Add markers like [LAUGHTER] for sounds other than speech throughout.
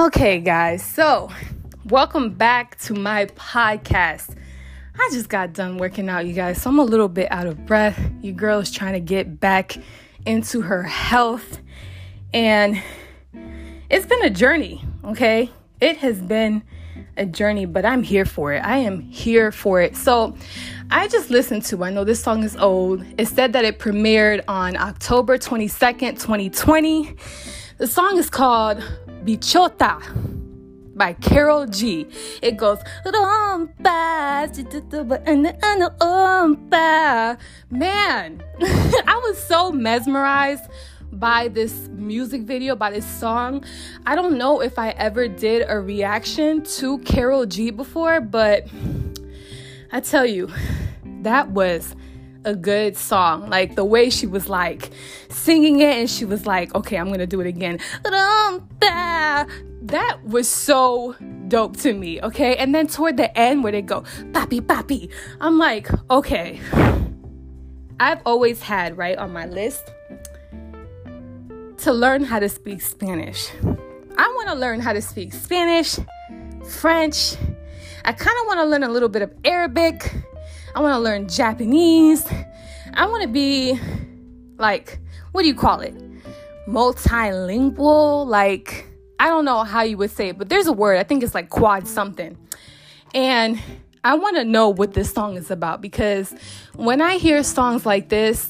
Okay, guys, so welcome back to my podcast. I just got done working out, you guys, so I'm a little bit out of breath. You girl is trying to get back into her health, and it's been a journey, okay? It has been a journey, but I'm here for it. I am here for it. So, I just listened to, I know this song is old. It said that it premiered on October 22nd, 2020. The song is called Bichota by Karol G. It goes, man, [LAUGHS] I was so mesmerized by this music video, by this song. I don't know if I ever did a reaction to Karol G before, but I tell you, that was a good song. Like the way she was like singing it and she was like, okay, I'm gonna do it again. That was so dope to me, okay? And then toward the end where they go, papi, papi, I'm like, okay. I've always had, right, on my list to learn how to speak Spanish. I wanna learn how to speak Spanish, French. I kind of want to learn a little bit of Arabic. I want to learn Japanese. I want to be like, what do you call it? Multilingual. Like, I don't know how you would say it, but there's a word. I think it's like quad something. And I want to know what this song is about because when I hear songs like this,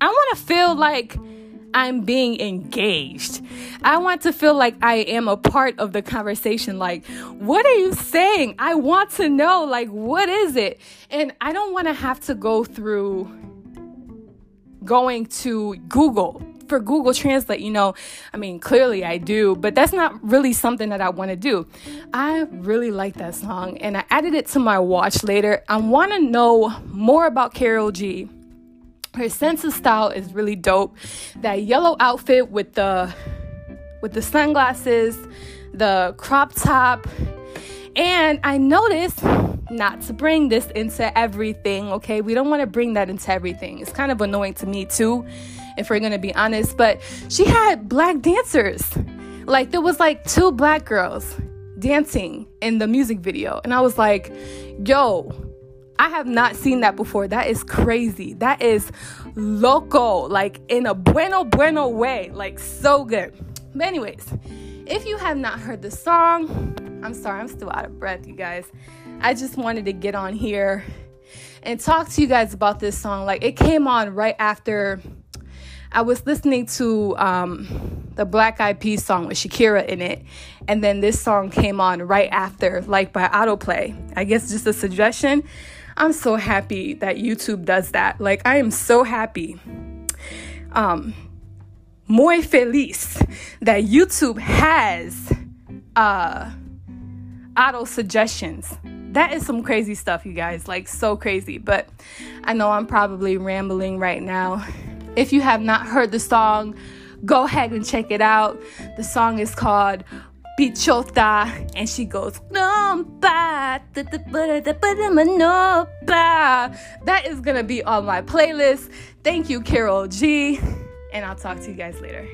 I want to feel like I'm being engaged. I want to feel like I am a part of the conversation. Like, what are you saying? I want to know, like, what is it? And I don't want to have to go through going to Google for Google Translate, you know, I mean, clearly I do, but that's not really something that I want to do. I really like that song and I added it to my watch later. I want to know more about Karol G her sense of style is really dope. That yellow outfit with the with the sunglasses, the crop top, and I noticed not to bring this into everything, okay? We don't want to bring that into everything. It's kind of annoying to me too, if we're to be honest, but she had black dancers. Like there was like two black girls dancing in the music video, and I was like, "Yo, I have not seen that before. That is crazy. That is loco, like in a bueno, bueno way. Like so good. But, anyways, if you have not heard the song, I'm sorry, I'm still out of breath, you guys. I just wanted to get on here and talk to you guys about this song. Like, it came on right after I was listening to um, the Black Eyed Peas song with Shakira in it, and then this song came on right after, like by autoplay. I guess just a suggestion. I'm so happy that YouTube does that. Like, I am so happy. Um, muy feliz that YouTube has uh, auto suggestions. That is some crazy stuff, you guys. Like, so crazy. But I know I'm probably rambling right now. If you have not heard the song, go ahead and check it out. The song is called Bichota, and she goes, That is gonna be on my playlist. Thank you, Karol G, and I'll talk to you guys later.